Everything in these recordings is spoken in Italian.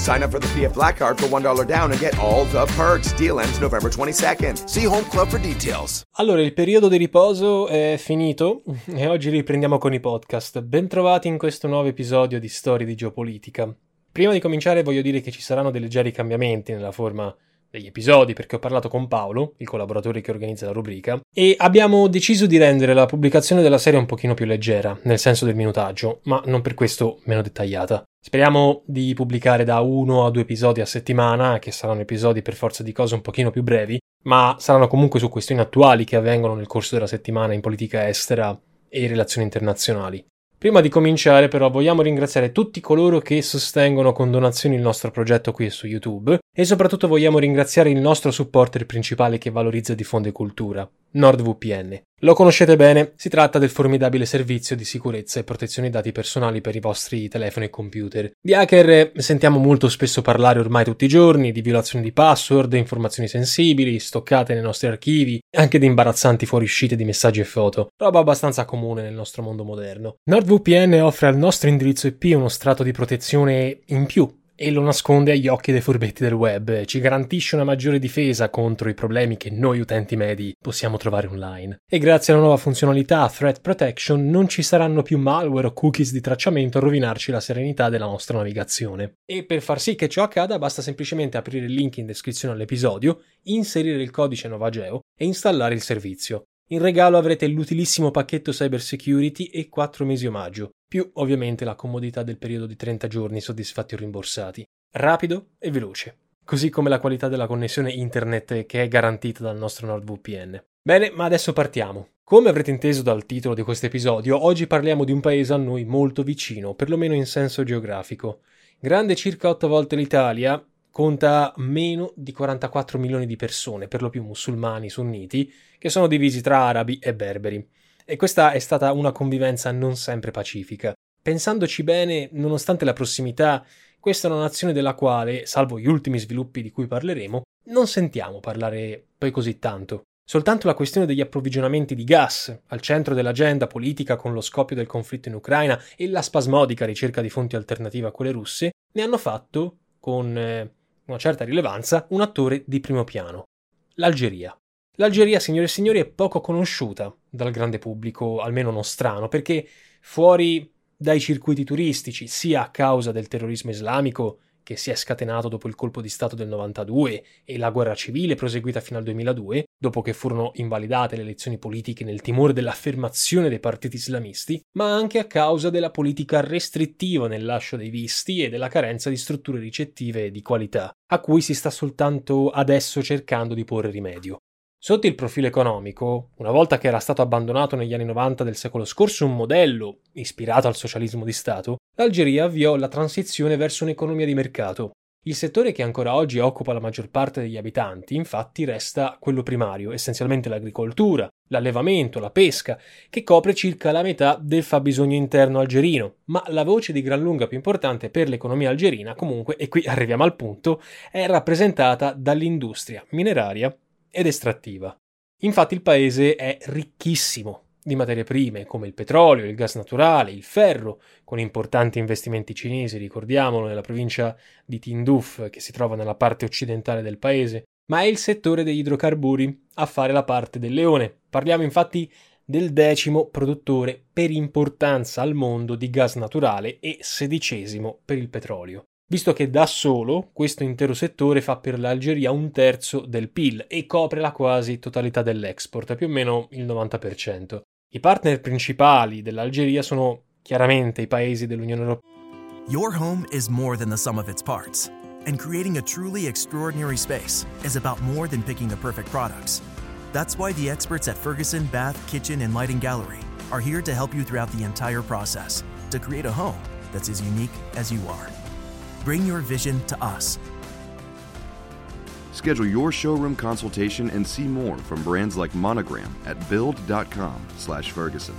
Sign up for the PF Black Card for $1 down and get all the perks. Deal ends November 22nd. See Home Club for details. Allora, il periodo di riposo è finito e oggi riprendiamo con i podcast. Bentrovati in questo nuovo episodio di Storie di Geopolitica. Prima di cominciare voglio dire che ci saranno dei leggeri cambiamenti nella forma degli episodi perché ho parlato con Paolo, il collaboratore che organizza la rubrica, e abbiamo deciso di rendere la pubblicazione della serie un pochino più leggera, nel senso del minutaggio, ma non per questo meno dettagliata. Speriamo di pubblicare da uno a due episodi a settimana, che saranno episodi per forza di cose un pochino più brevi, ma saranno comunque su questioni attuali che avvengono nel corso della settimana in politica estera e relazioni internazionali. Prima di cominciare però vogliamo ringraziare tutti coloro che sostengono con donazioni il nostro progetto qui su YouTube e soprattutto vogliamo ringraziare il nostro supporter principale che valorizza e diffonde cultura, NordVPN. Lo conoscete bene, si tratta del formidabile servizio di sicurezza e protezione dati personali per i vostri telefoni e computer. Di hacker sentiamo molto spesso parlare ormai tutti i giorni, di violazioni di password, informazioni sensibili, stoccate nei nostri archivi, anche di imbarazzanti fuoriuscite di messaggi e foto, roba abbastanza comune nel nostro mondo moderno. NordVPN offre al nostro indirizzo IP uno strato di protezione in più e lo nasconde agli occhi dei furbetti del web, ci garantisce una maggiore difesa contro i problemi che noi utenti medi possiamo trovare online. E grazie alla nuova funzionalità Threat Protection non ci saranno più malware o cookies di tracciamento a rovinarci la serenità della nostra navigazione. E per far sì che ciò accada basta semplicemente aprire il link in descrizione all'episodio, inserire il codice Novageo e installare il servizio. In regalo avrete l'utilissimo pacchetto Cyber Security e 4 mesi omaggio, più ovviamente la comodità del periodo di 30 giorni soddisfatti o rimborsati. Rapido e veloce, così come la qualità della connessione internet che è garantita dal nostro NordVPN. Bene, ma adesso partiamo. Come avrete inteso dal titolo di questo episodio, oggi parliamo di un paese a noi molto vicino, perlomeno in senso geografico. Grande circa 8 volte l'Italia, conta meno di 44 milioni di persone, per lo più musulmani sunniti, che sono divisi tra arabi e berberi. E questa è stata una convivenza non sempre pacifica. Pensandoci bene, nonostante la prossimità, questa è una nazione della quale, salvo gli ultimi sviluppi di cui parleremo, non sentiamo parlare poi così tanto. Soltanto la questione degli approvvigionamenti di gas, al centro dell'agenda politica con lo scoppio del conflitto in Ucraina e la spasmodica ricerca di fonti alternative a quelle russe, ne hanno fatto, con eh, una certa rilevanza, un attore di primo piano. L'Algeria. L'Algeria, signore e signori, è poco conosciuta dal grande pubblico, almeno nostrano, perché fuori dai circuiti turistici, sia a causa del terrorismo islamico che si è scatenato dopo il colpo di Stato del 92 e la guerra civile proseguita fino al 2002, dopo che furono invalidate le elezioni politiche nel timore dell'affermazione dei partiti islamisti, ma anche a causa della politica restrittiva nel lascio dei visti e della carenza di strutture ricettive di qualità, a cui si sta soltanto adesso cercando di porre rimedio. Sotto il profilo economico, una volta che era stato abbandonato negli anni 90 del secolo scorso un modello ispirato al socialismo di Stato, l'Algeria avviò la transizione verso un'economia di mercato. Il settore che ancora oggi occupa la maggior parte degli abitanti, infatti, resta quello primario, essenzialmente l'agricoltura, l'allevamento, la pesca, che copre circa la metà del fabbisogno interno algerino, ma la voce di gran lunga più importante per l'economia algerina, comunque, e qui arriviamo al punto, è rappresentata dall'industria mineraria ed estrattiva. Infatti il paese è ricchissimo di materie prime come il petrolio, il gas naturale, il ferro, con importanti investimenti cinesi, ricordiamolo, nella provincia di Tinduf, che si trova nella parte occidentale del paese, ma è il settore degli idrocarburi a fare la parte del leone. Parliamo infatti del decimo produttore per importanza al mondo di gas naturale e sedicesimo per il petrolio. Visto che da solo questo intero settore fa per l'Algeria un terzo del PIL e copre la quasi totalità dell'export, più o meno il 90%. I partner principali dell'Algeria sono chiaramente i paesi dell'Unione Europea. Your home is more than the sum of its parts, and creating a truly extraordinary space is about more than picking the perfect products. That's why the experts at Ferguson Bath, Kitchen, and Lighting Gallery are here to help you throughout the entire process to create a home that's as unique as you are. Bring your vision to us. Schedule your showroom consultation and see more from brands like Monogram at build.com/ferguson.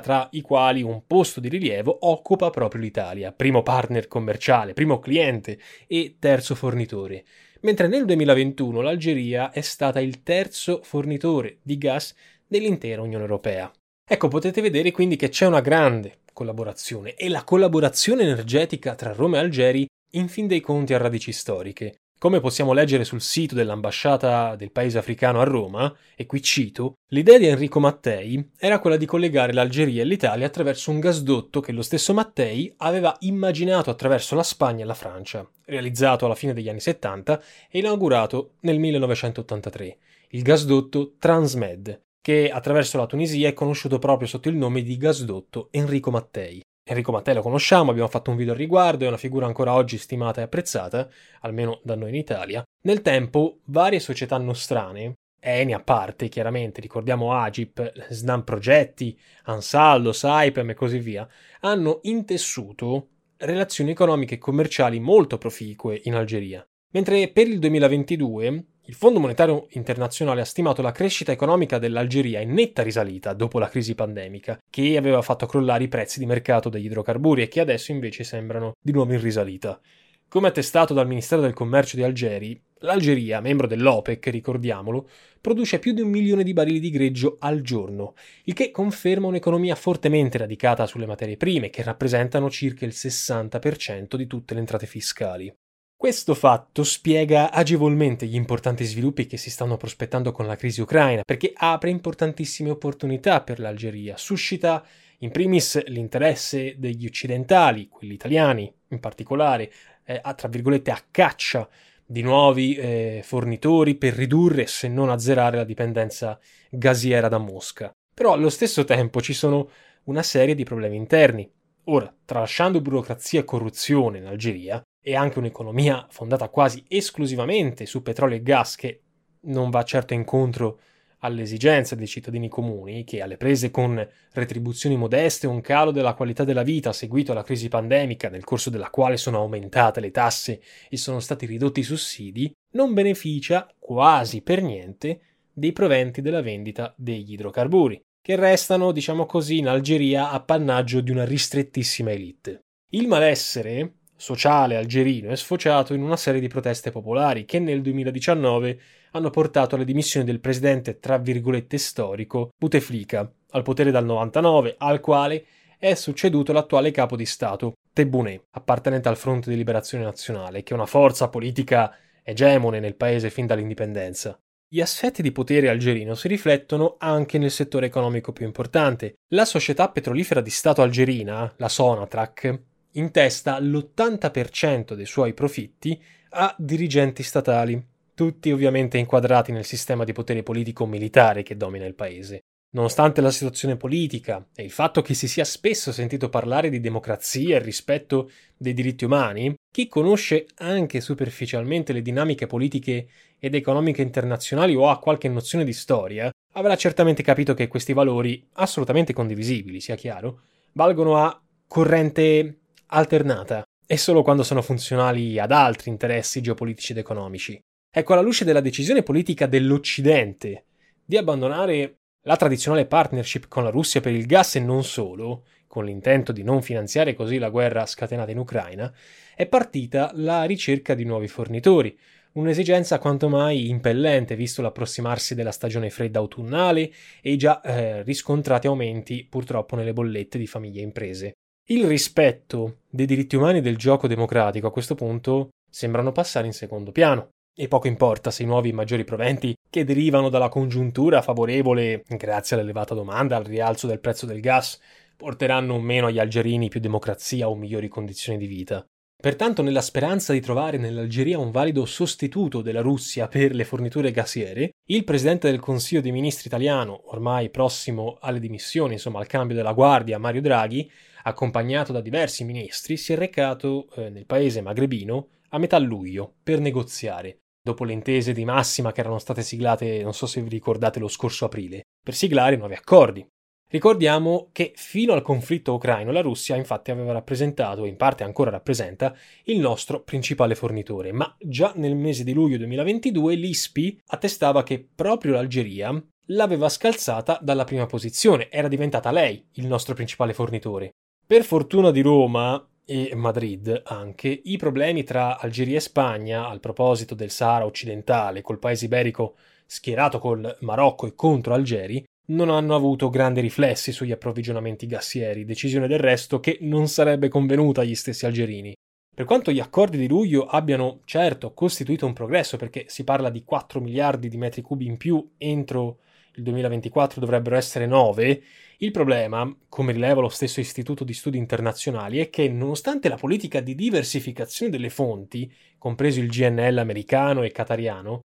tra i quali un posto di rilievo occupa proprio l'Italia, primo partner commerciale, primo cliente e terzo fornitore, mentre nel 2021 l'Algeria è stata il terzo fornitore di gas dell'intera Unione Europea. Ecco, potete vedere quindi che c'è una grande collaborazione e la collaborazione energetica tra Roma e Algeri in fin dei conti ha radici storiche. Come possiamo leggere sul sito dell'ambasciata del paese africano a Roma, e qui cito, l'idea di Enrico Mattei era quella di collegare l'Algeria e l'Italia attraverso un gasdotto che lo stesso Mattei aveva immaginato attraverso la Spagna e la Francia, realizzato alla fine degli anni 70 e inaugurato nel 1983, il gasdotto Transmed, che attraverso la Tunisia è conosciuto proprio sotto il nome di gasdotto Enrico Mattei. Enrico Mattei lo conosciamo, abbiamo fatto un video al riguardo, è una figura ancora oggi stimata e apprezzata, almeno da noi in Italia. Nel tempo, varie società nostrane, Eni a parte chiaramente, ricordiamo Agip, Snam Progetti, Ansaldo, Saipem e così via, hanno intessuto relazioni economiche e commerciali molto proficue in Algeria. Mentre per il 2022 il Fondo Monetario Internazionale ha stimato la crescita economica dell'Algeria in netta risalita dopo la crisi pandemica, che aveva fatto crollare i prezzi di mercato degli idrocarburi e che adesso invece sembrano di nuovo in risalita. Come attestato dal Ministero del Commercio di Algeri, l'Algeria, membro dell'OPEC, ricordiamolo, produce più di un milione di barili di greggio al giorno, il che conferma un'economia fortemente radicata sulle materie prime, che rappresentano circa il 60% di tutte le entrate fiscali. Questo fatto spiega agevolmente gli importanti sviluppi che si stanno prospettando con la crisi ucraina, perché apre importantissime opportunità per l'Algeria, suscita in primis l'interesse degli occidentali, quelli italiani in particolare, eh, a, tra virgolette a caccia di nuovi eh, fornitori per ridurre, se non azzerare, la dipendenza gasiera da Mosca. Però allo stesso tempo ci sono una serie di problemi interni. Ora, tralasciando burocrazia e corruzione in Algeria, e anche un'economia fondata quasi esclusivamente su petrolio e gas che non va certo incontro alle esigenze dei cittadini comuni, che alle prese con retribuzioni modeste un calo della qualità della vita seguito alla crisi pandemica, nel corso della quale sono aumentate le tasse e sono stati ridotti i sussidi, non beneficia quasi per niente dei proventi della vendita degli idrocarburi, che restano, diciamo così, in Algeria appannaggio di una ristrettissima elite. Il malessere sociale algerino è sfociato in una serie di proteste popolari che nel 2019 hanno portato alle dimissioni del presidente tra virgolette storico Bouteflika, al potere dal 99, al quale è succeduto l'attuale capo di Stato, Tebboune, appartenente al Fronte di Liberazione Nazionale, che è una forza politica egemone nel paese fin dall'indipendenza. Gli assetti di potere algerino si riflettono anche nel settore economico più importante. La società petrolifera di Stato algerina, la Sonatrach, in testa l'80% dei suoi profitti a dirigenti statali, tutti ovviamente inquadrati nel sistema di potere politico-militare che domina il paese. Nonostante la situazione politica e il fatto che si sia spesso sentito parlare di democrazia e rispetto dei diritti umani, chi conosce anche superficialmente le dinamiche politiche ed economiche internazionali o ha qualche nozione di storia, avrà certamente capito che questi valori, assolutamente condivisibili, sia chiaro, valgono a corrente alternata e solo quando sono funzionali ad altri interessi geopolitici ed economici. Ecco, alla luce della decisione politica dell'Occidente di abbandonare la tradizionale partnership con la Russia per il gas e non solo, con l'intento di non finanziare così la guerra scatenata in Ucraina, è partita la ricerca di nuovi fornitori, un'esigenza quanto mai impellente visto l'approssimarsi della stagione fredda autunnale e i già eh, riscontrati aumenti purtroppo nelle bollette di famiglie e imprese. Il rispetto dei diritti umani del gioco democratico a questo punto sembrano passare in secondo piano. E poco importa se i nuovi maggiori proventi che derivano dalla congiuntura favorevole, grazie all'elevata domanda, al rialzo del prezzo del gas, porteranno meno agli algerini più democrazia o migliori condizioni di vita. Pertanto, nella speranza di trovare nell'Algeria un valido sostituto della Russia per le forniture gassiere, il presidente del Consiglio dei Ministri italiano, ormai prossimo alle dimissioni, insomma al cambio della guardia, Mario Draghi, accompagnato da diversi ministri, si è recato eh, nel paese magrebino a metà luglio per negoziare, dopo le intese di massima che erano state siglate, non so se vi ricordate, lo scorso aprile, per siglare nuovi accordi. Ricordiamo che fino al conflitto ucraino la Russia infatti aveva rappresentato, e in parte ancora rappresenta, il nostro principale fornitore, ma già nel mese di luglio 2022 l'ISPI attestava che proprio l'Algeria l'aveva scalzata dalla prima posizione, era diventata lei il nostro principale fornitore. Per fortuna di Roma e Madrid anche, i problemi tra Algeria e Spagna al proposito del Sahara occidentale col paese iberico schierato col Marocco e contro Algeri non hanno avuto grandi riflessi sugli approvvigionamenti gassieri, decisione del resto che non sarebbe convenuta agli stessi algerini. Per quanto gli accordi di luglio abbiano certo costituito un progresso, perché si parla di 4 miliardi di metri cubi in più entro il 2024 dovrebbero essere 9, il problema, come rileva lo stesso Istituto di Studi Internazionali, è che nonostante la politica di diversificazione delle fonti, compreso il GNL americano e qatariano,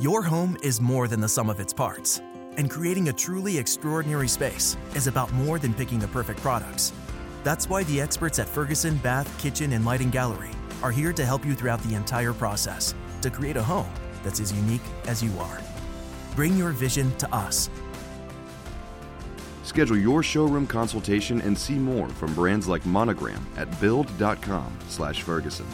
Your home is more than the sum of its parts. And creating a truly extraordinary space is about more than picking the perfect products. That's why the experts at Ferguson Bath, Kitchen, and Lighting Gallery are here to help you throughout the entire process to create a home that's as unique as you are. Bring your vision to us. Schedule your showroom consultation and see more from brands like Monogram at build.com/ferguson.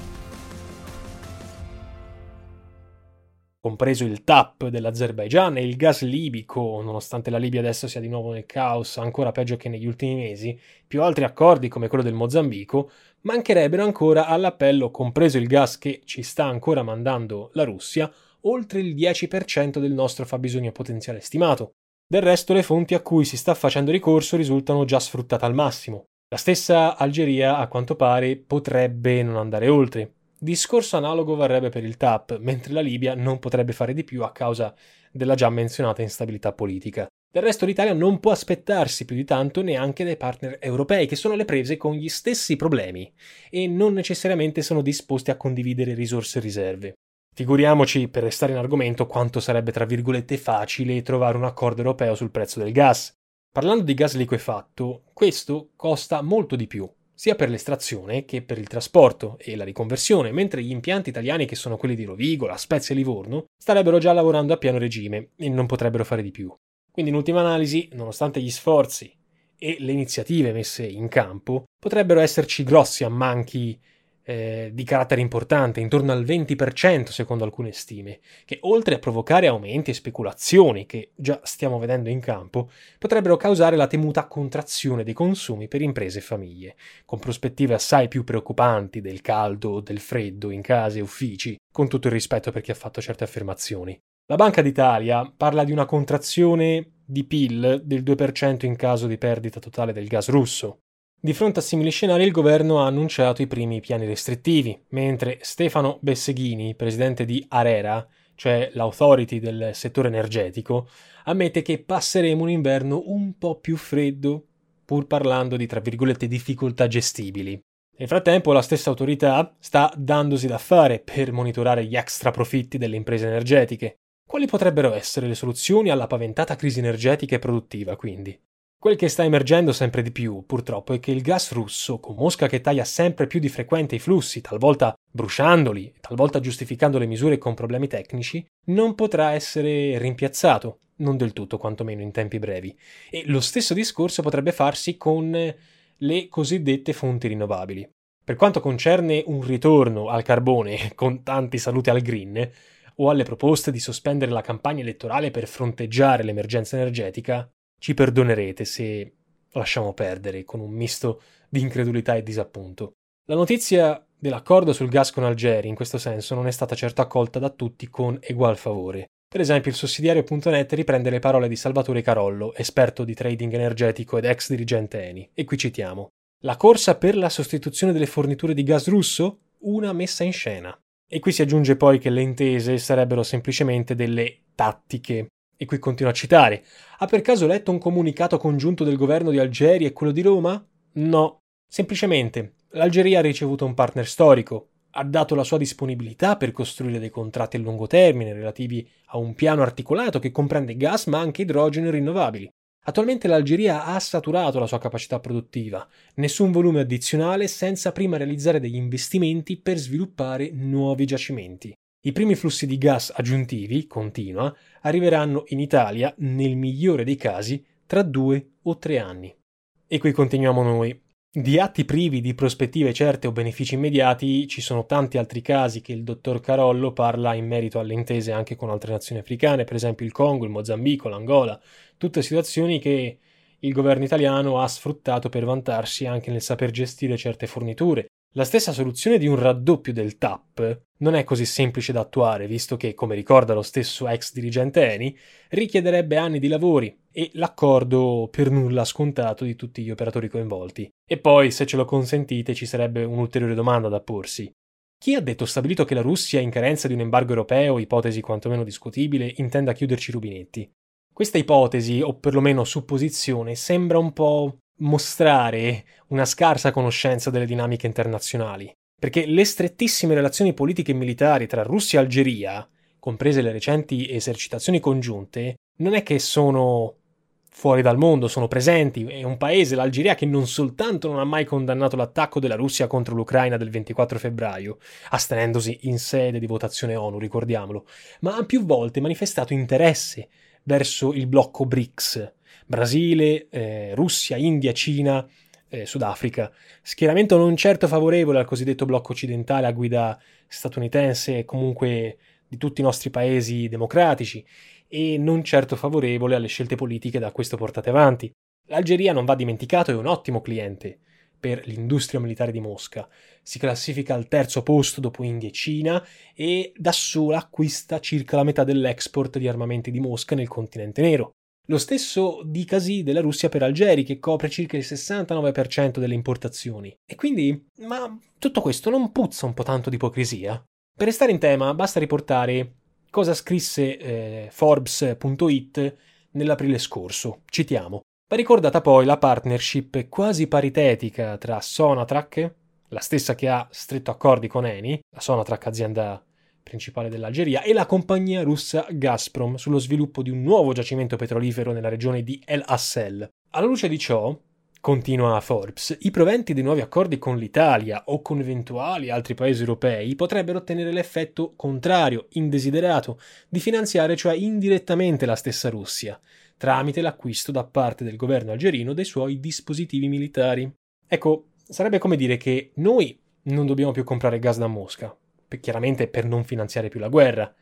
compreso il TAP dell'Azerbaigian e il gas libico, nonostante la Libia adesso sia di nuovo nel caos, ancora peggio che negli ultimi mesi, più altri accordi come quello del Mozambico, mancherebbero ancora all'appello, compreso il gas che ci sta ancora mandando la Russia, oltre il 10% del nostro fabbisogno potenziale stimato. Del resto le fonti a cui si sta facendo ricorso risultano già sfruttate al massimo. La stessa Algeria, a quanto pare, potrebbe non andare oltre, Discorso analogo varrebbe per il TAP, mentre la Libia non potrebbe fare di più a causa della già menzionata instabilità politica. Del resto l'Italia non può aspettarsi più di tanto neanche dai partner europei, che sono alle prese con gli stessi problemi e non necessariamente sono disposti a condividere risorse e riserve. Figuriamoci, per restare in argomento, quanto sarebbe tra virgolette facile trovare un accordo europeo sul prezzo del gas. Parlando di gas liquefatto, questo costa molto di più, sia per l'estrazione che per il trasporto e la riconversione, mentre gli impianti italiani che sono quelli di Rovigo, La Spezia e Livorno starebbero già lavorando a pieno regime e non potrebbero fare di più. Quindi in ultima analisi, nonostante gli sforzi e le iniziative messe in campo, potrebbero esserci grossi ammanchi eh, di carattere importante, intorno al 20% secondo alcune stime, che oltre a provocare aumenti e speculazioni che già stiamo vedendo in campo, potrebbero causare la temuta contrazione dei consumi per imprese e famiglie, con prospettive assai più preoccupanti del caldo o del freddo in case e uffici, con tutto il rispetto per chi ha fatto certe affermazioni. La Banca d'Italia parla di una contrazione di PIL del 2% in caso di perdita totale del gas russo, di fronte a simili scenari il governo ha annunciato i primi piani restrittivi, mentre Stefano Besseghini, presidente di Arera, cioè l'authority del settore energetico, ammette che passeremo un inverno un po' più freddo, pur parlando di tra virgolette difficoltà gestibili. Nel frattempo la stessa autorità sta dandosi da fare per monitorare gli extra profitti delle imprese energetiche. Quali potrebbero essere le soluzioni alla paventata crisi energetica e produttiva, quindi? Quel che sta emergendo sempre di più, purtroppo, è che il gas russo, con Mosca che taglia sempre più di frequente i flussi, talvolta bruciandoli, talvolta giustificando le misure con problemi tecnici, non potrà essere rimpiazzato, non del tutto quantomeno in tempi brevi. E lo stesso discorso potrebbe farsi con le cosiddette fonti rinnovabili. Per quanto concerne un ritorno al carbone, con tanti saluti al green, o alle proposte di sospendere la campagna elettorale per fronteggiare l'emergenza energetica, ci perdonerete se lasciamo perdere con un misto di incredulità e disappunto. La notizia dell'accordo sul gas con Algeri in questo senso non è stata certo accolta da tutti con egual favore. Per esempio, il sussidiario.net riprende le parole di Salvatore Carollo, esperto di trading energetico ed ex dirigente Eni, e qui citiamo: La corsa per la sostituzione delle forniture di gas russo? Una messa in scena. E qui si aggiunge poi che le intese sarebbero semplicemente delle tattiche E qui continuo a citare. Ha per caso letto un comunicato congiunto del governo di Algeria e quello di Roma? No. Semplicemente, l'Algeria ha ricevuto un partner storico, ha dato la sua disponibilità per costruire dei contratti a lungo termine relativi a un piano articolato che comprende gas ma anche idrogeno e rinnovabili. Attualmente l'Algeria ha saturato la sua capacità produttiva, nessun volume addizionale senza prima realizzare degli investimenti per sviluppare nuovi giacimenti. I primi flussi di gas aggiuntivi, continua, arriveranno in Italia, nel migliore dei casi, tra due o tre anni. E qui continuiamo noi. Di atti privi di prospettive certe o benefici immediati ci sono tanti altri casi che il dottor Carollo parla in merito alle intese anche con altre nazioni africane, per esempio il Congo, il Mozambico, l'Angola, tutte situazioni che il governo italiano ha sfruttato per vantarsi anche nel saper gestire certe forniture, la stessa soluzione di un raddoppio del TAP non è così semplice da attuare, visto che, come ricorda lo stesso ex dirigente Eni, richiederebbe anni di lavori e l'accordo per nulla scontato di tutti gli operatori coinvolti. E poi, se ce lo consentite, ci sarebbe un'ulteriore domanda da porsi. Chi ha detto stabilito che la Russia, in carenza di un embargo europeo, ipotesi quantomeno discutibile, intenda chiuderci i rubinetti? Questa ipotesi, o perlomeno supposizione, sembra un po' mostrare una scarsa conoscenza delle dinamiche internazionali, perché le strettissime relazioni politiche e militari tra Russia e Algeria, comprese le recenti esercitazioni congiunte, non è che sono fuori dal mondo, sono presenti. È un paese, l'Algeria, che non soltanto non ha mai condannato l'attacco della Russia contro l'Ucraina del 24 febbraio, astenendosi in sede di votazione ONU, ricordiamolo, ma ha più volte manifestato interesse verso il blocco BRICS, Brasile, eh, Russia, India, Cina, eh, Sudafrica. Schieramento non certo favorevole al cosiddetto blocco occidentale a guida statunitense e comunque di tutti i nostri paesi democratici e non certo favorevole alle scelte politiche da questo portate avanti. L'Algeria non va dimenticato, è un ottimo cliente per l'industria militare di Mosca. Si classifica al terzo posto dopo India e Cina e da sola acquista circa la metà dell'export di armamenti di Mosca nel continente nero. Lo stesso dicasi della Russia per Algeri, che copre circa il 69% delle importazioni. E quindi, ma tutto questo non puzza un po' tanto di ipocrisia? Per restare in tema, basta riportare cosa scrisse eh, Forbes.it nell'aprile scorso. Citiamo. Va ricordata poi la partnership quasi paritetica tra Sonatrach, la stessa che ha stretto accordi con Eni, la Sonatrach azienda principale dell'Algeria, e la compagnia russa Gazprom sullo sviluppo di un nuovo giacimento petrolifero nella regione di El Assel. Alla luce di ciò, continua Forbes, i proventi dei nuovi accordi con l'Italia o con eventuali altri paesi europei potrebbero ottenere l'effetto contrario, indesiderato, di finanziare cioè indirettamente la stessa Russia, tramite l'acquisto da parte del governo algerino dei suoi dispositivi militari. Ecco, sarebbe come dire che noi non dobbiamo più comprare gas da Mosca, chiaramente per non finanziare più la guerra.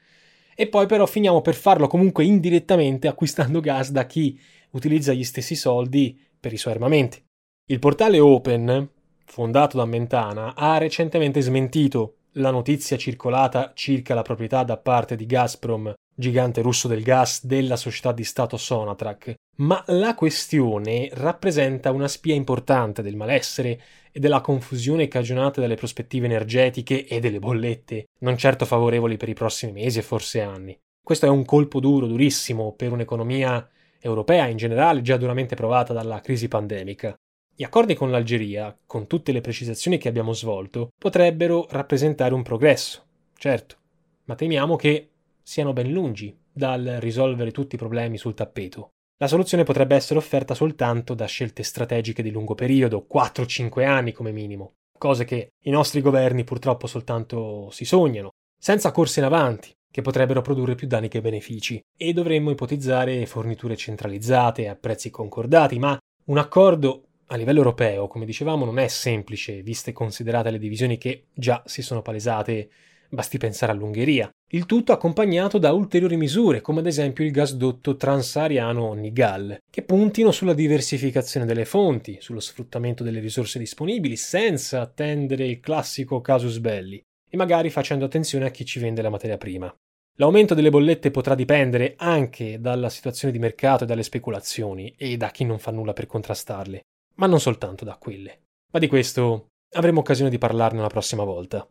E poi però finiamo per farlo comunque indirettamente acquistando gas da chi utilizza gli stessi soldi per i suoi armamenti. Il portale Open, fondato da Mentana, ha recentemente smentito la notizia circolata circa la proprietà da parte di Gazprom, gigante russo del gas, della società di Stato Sonatrach, ma la questione rappresenta una spia importante del malessere e della confusione cagionata dalle prospettive energetiche e delle bollette, non certo favorevoli per i prossimi mesi e forse anni. Questo è un colpo duro, durissimo, per un'economia europea in generale già duramente provata dalla crisi pandemica. Gli accordi con l'Algeria, con tutte le precisazioni che abbiamo svolto, potrebbero rappresentare un progresso, certo, ma temiamo che siano ben lungi dal risolvere tutti i problemi sul tappeto. La soluzione potrebbe essere offerta soltanto da scelte strategiche di lungo periodo, 4-5 anni come minimo, cose che i nostri governi purtroppo soltanto si sognano, senza corse in avanti, che potrebbero produrre più danni che benefici, e dovremmo ipotizzare forniture centralizzate a prezzi concordati, ma un accordo a livello europeo, come dicevamo, non è semplice, viste considerate le divisioni che già si sono palesate Basti pensare all'Ungheria. Il tutto accompagnato da ulteriori misure, come ad esempio il gasdotto transahariano Nigal, che puntino sulla diversificazione delle fonti, sullo sfruttamento delle risorse disponibili, senza attendere il classico casus belli, e magari facendo attenzione a chi ci vende la materia prima. L'aumento delle bollette potrà dipendere anche dalla situazione di mercato e dalle speculazioni e da chi non fa nulla per contrastarle, ma non soltanto da quelle. Ma di questo avremo occasione di parlarne la prossima volta.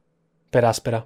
Per Aspera